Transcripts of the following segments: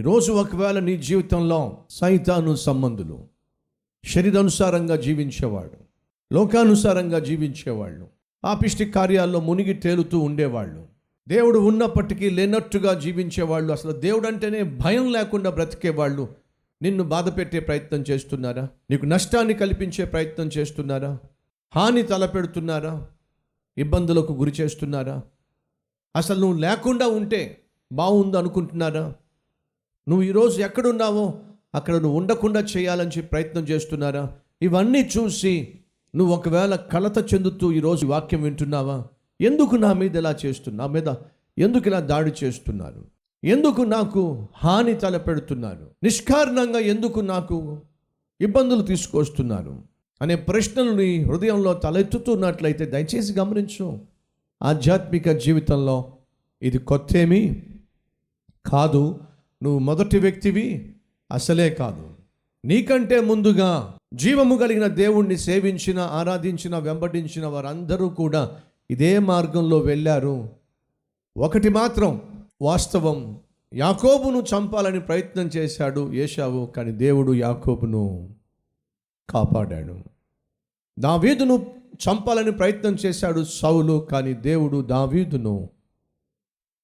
ఈరోజు ఒకవేళ నీ జీవితంలో సైతాను సంబంధులు శరీరానుసారంగా జీవించేవాడు లోకానుసారంగా జీవించేవాళ్ళు ఆపిష్టి కార్యాల్లో మునిగి తేలుతూ ఉండేవాళ్ళు దేవుడు ఉన్నప్పటికీ లేనట్టుగా జీవించేవాళ్ళు అసలు దేవుడు అంటేనే భయం లేకుండా బ్రతికేవాళ్ళు నిన్ను బాధ పెట్టే ప్రయత్నం చేస్తున్నారా? నీకు నష్టాన్ని కల్పించే ప్రయత్నం చేస్తున్నారా? హాని తలపెడుతున్నారా? ఇబ్బందులకు గురి చేస్తున్నారా? అసలు నువ్వు లేకుండా ఉంటే బాగుంది అనుకుంటున్నారా నువ్వు ఈరోజు ఎక్కడున్నావో అక్కడ నువ్వు ఉండకుండా చేయాలని చెప్పి ప్రయత్నం చేస్తున్నారా? ఇవన్నీ చూసి నువ్వు ఒకవేళ కలత చెందుతూ ఈరోజు వాక్యం వింటున్నావా? ఎందుకు నా మీద ఇలా చేస్తున్నా నా మీద ఎందుకు ఇలా దాడి చేస్తున్నారు? ఎందుకు నాకు హాని తలపెడుతున్నారు? నిష్కారణంగా ఎందుకు నాకు ఇబ్బందులు తీసుకొస్తున్నారు? అనే ప్రశ్నలు నీ హృదయంలో తలెత్తుతున్నట్లయితే దయచేసి గమనించు. ఆధ్యాత్మిక జీవితంలో ఇది కొత్తేమీ కాదు. నువ్వు మొదటి వ్యక్తివి అసలే కాదు. నీకంటే ముందుగా జీవము కలిగిన దేవుణ్ణి సేవించిన ఆరాధించిన వెంబడించిన వారందరూ కూడా ఇదే మార్గంలో వెళ్ళారు. ఒకటి మాత్రం వాస్తవం. యాకోబును చంపాలని ప్రయత్నం చేశాడు ఏషావు కానీ దేవుడు యాకోబును కాపాడాడు. దావీదును చంపాలని ప్రయత్నం చేశాడు సౌలు కానీ దేవుడు దావీదును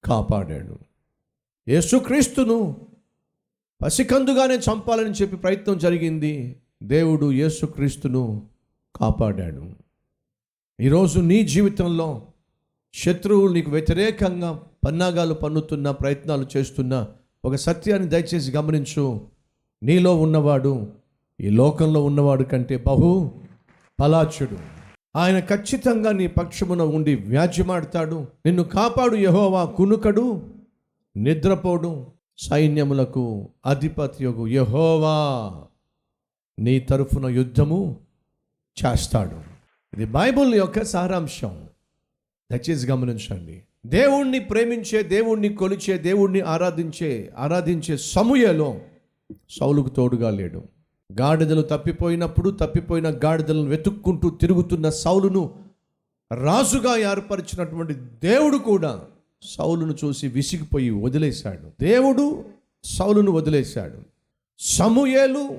కాపాడాడు. యేసుక్రీస్తును పసికందుగానే చంపాలని చెప్పి ప్రయత్నం జరిగింది. దేవుడు యేసుక్రీస్తును కాపాడాడు. ఈరోజు నీ జీవితంలో శత్రువులు నీకు వ్యతిరేకంగా పన్నాగాలు పన్నుతున్న ప్రయత్నాలు చేస్తున్న ఒక సత్యాన్ని దయచేసి గమనించు. నీలో ఉన్నవాడు ఈ లోకంలో ఉన్నవాడు కంటే బహు పలాచుడు ఆయన ఖచ్చితంగా నీ పక్షమున ఉండి వ్యాజ్యమాడతాడు. నిన్ను కాపాడు యహోవా కునుకడు. నిద్రపోవడం సైన్యములకు అధిపత్యగు యహోవా నీ తరఫున యుద్ధము చేస్తాడు. ఇది బైబిల్ యొక్క సారాంశం. దయచేసి గమనించండి. దేవుణ్ణి ప్రేమించే దేవుణ్ణి కొలిచే దేవుణ్ణి ఆరాధించే ఆరాధించే సమూయలో సౌలుకు తోడుగా లేడు. గాడిదలు తప్పిపోయినప్పుడు తప్పిపోయిన గాడిదలను వెతుక్కుంటూ తిరుగుతున్న సౌలును రాజుగా ఏర్పరిచినటువంటి దేవుడు కూడా సౌలును చూసి విసిగిపోయి వదిలేశాడు. దేవుడు సౌలును వదిలేశాడు. సమూయేలు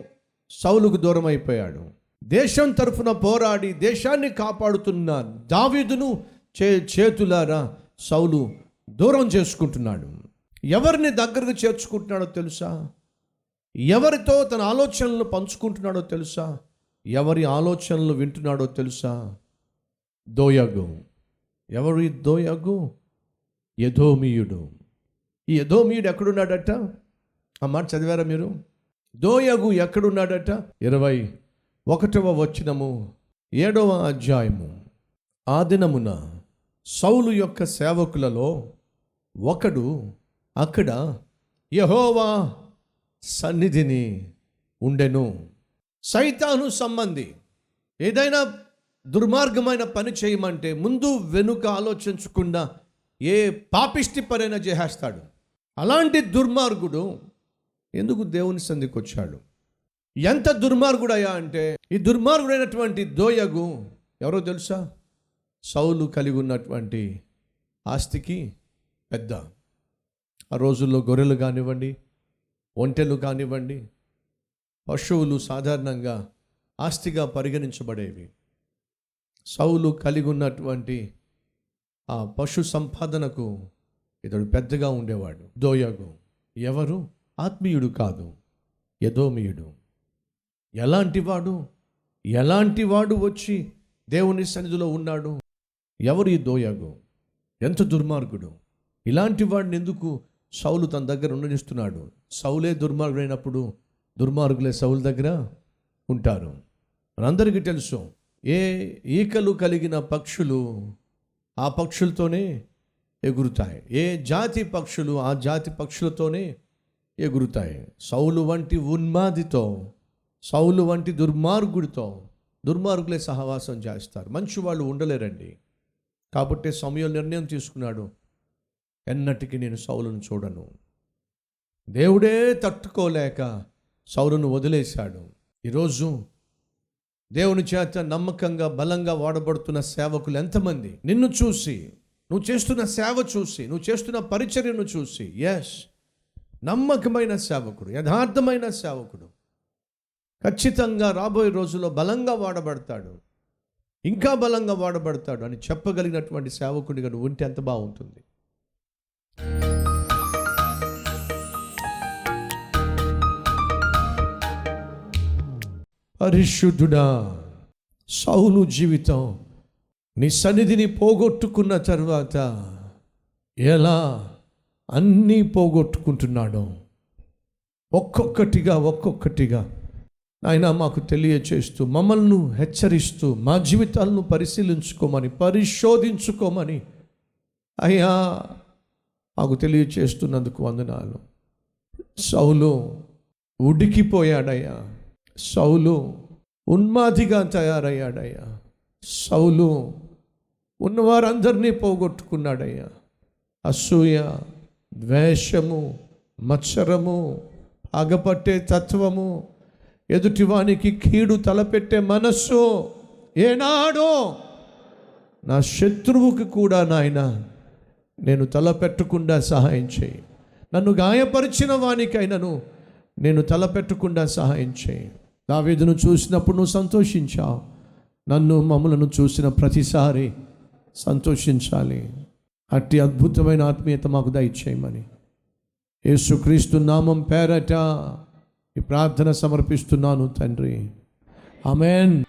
సౌలుకు దూరం అయిపోయాడు దేశం తరఫున పోరాడి దేశాన్ని కాపాడుతున్న దావీదును చే చేతులారా సౌలు దూరం చేసుకుంటున్నాడు. ఎవరిని దగ్గరకు చేర్చుకుంటున్నాడో తెలుసా? ఎవరితో తన ఆలోచనలు పంచుకుంటున్నాడో తెలుసా? ఎవరి ఆలోచనలు వింటున్నాడో తెలుసా? దోయగు. ఎవరి దోయగు? యధోమీయుడు ఈ యధోమీయుడు ఎక్కడున్నాడట? ఆ మాట చదివారా మీరు? దోయగు ఎక్కడున్నాడట? ఇరవై ఒకటవ వచనము ఏడవ అధ్యాయము. ఆ దినమున సౌలు యొక్క సేవకులలో ఒకడు అక్కడ యహోవా సన్నిధిని ఉండెను. సైతాను సంబంధి. ఏదైనా దుర్మార్గమైన పని చేయమంటే ముందు వెనుక ఆలోచించకుండా ఏ పాపిష్టి పనైనా చేసేస్తాడు? అలాంటి దుర్మార్గుడు ఎందుకు దేవుని సంధికి వచ్చాడు? ఎంత దుర్మార్గుడయ్యా అంటే ఈ దుర్మార్గుడైనటువంటి దోయగు ఎవరో తెలుసా? సౌలు కలిగి ఉన్నటువంటి ఆస్తికి పెద్ద. ఆ రోజుల్లో గొర్రెలు కానివ్వండి ఒంటెలు కానివ్వండి పశువులు సాధారణంగా ఆస్తిగా పరిగణించబడేవి. సౌలు కలిగి ఉన్నటువంటి ఆ పశు సంపాదనకు ఇతడు పెద్దగా ఉండేవాడు. దోయగు ఎవరు? ఆత్మీయుడు కాదు యదోమీయుడు. ఎలాంటి వాడు ఎలాంటి వాడు వచ్చి దేవుని సన్నిధిలో ఉన్నాడు? ఎవరు ఈ దోయగు? ఎంత దుర్మార్గుడు. ఇలాంటి వాడిని ఎందుకు సౌలు తన దగ్గర ఉండనిస్తున్నాడు? సౌలే దుర్మార్గుడైనప్పుడు దుర్మార్గులే సౌలు దగ్గర ఉంటారు. మనందరికీ తెలుసు ఏ ఈకలు కలిగిన పక్షులు ఆ పక్షులతోనే ఎగురుతాయి. ఏ జాతి పక్షులు ఆ జాతి పక్షులతోనే ఎగురుతాయి. సౌలు వంటి ఉన్మాదితో సౌలు వంటి దుర్మార్గుడితో దుర్మార్గులే సహవాసం చేస్తారు. మంచి వాళ్ళు ఉండలేరండి. కాబట్టి సమయం నిర్ణయం తీసుకున్నాడు. ఎన్నటికీ నేను సౌలును చూడను. దేవుడే తట్టుకోలేక సౌలును వదిలేశాడు. ఈరోజు దేవుని చేత నమ్మకంగా బలంగా వాడబడుతున్న సేవకులు ఎంతమంది? నిన్ను చూసి నువ్వు చేస్తున్న సేవ చూసి నువ్వు చేస్తున్న పరిచర్యను చూసి. ఎస్ నమ్మకమైన సేవకుడు యథార్థమైన సేవకుడు. ఖచ్చితంగా రాబోయే రోజుల్లో బలంగా వాడబడతాడు. ఇంకా బలంగా వాడబడతాడు అని చెప్పగలిగినటువంటి సేవకుడిగా నువ్వు ఉంటే ఎంత బాగుంటుంది. పరిశుద్ధుడా సౌలు జీవితం నీ సన్నిధిని పోగొట్టుకున్న తర్వాత ఎలా అన్నీ పోగొట్టుకుంటున్నాడో ఒక్కొక్కటిగా ఒక్కొక్కటిగా ఆయన మాకు తెలియచేస్తూ మమ్మల్ని హెచ్చరిస్తూ మా జీవితాలను పరిశీలించుకోమని పరిశోధించుకోమని అయ్యా మాకు తెలియచేస్తున్నందుకు వందనాలు. సౌలు ఉడికిపోయాడయ్యా. సౌలు ఉన్మాదిగా తయారయ్యాడయ్యా. సౌలు ఉన్నవారందరినీ పోగొట్టుకున్నాడయ్యా. అసూయ ద్వేషము మత్సరము ఆగపట్టే తత్వము ఎదుటివానికి కీడు తలపెట్టే మనస్సు ఏనాడో నా శత్రువుకి కూడా నాయన నేను తలపెట్టకుండా సహాయం చేయి. నన్ను గాయపరిచిన వానికైనను నేను తలపెట్టకుండా సహాయం చేయి. దావేదును చూసినప్పుడు నువ్వు సంతోషించావు. నన్ను మమ్మలను చూసిన ప్రతిసారి సంతోషించాలి. అట్టి అద్భుతమైన ఆత్మీయత మాకు దయచేయమని. యేసుక్రీస్తు నామం పేరట ఈ ప్రార్థన సమర్పిస్తున్నాను తండ్రి. అమెన్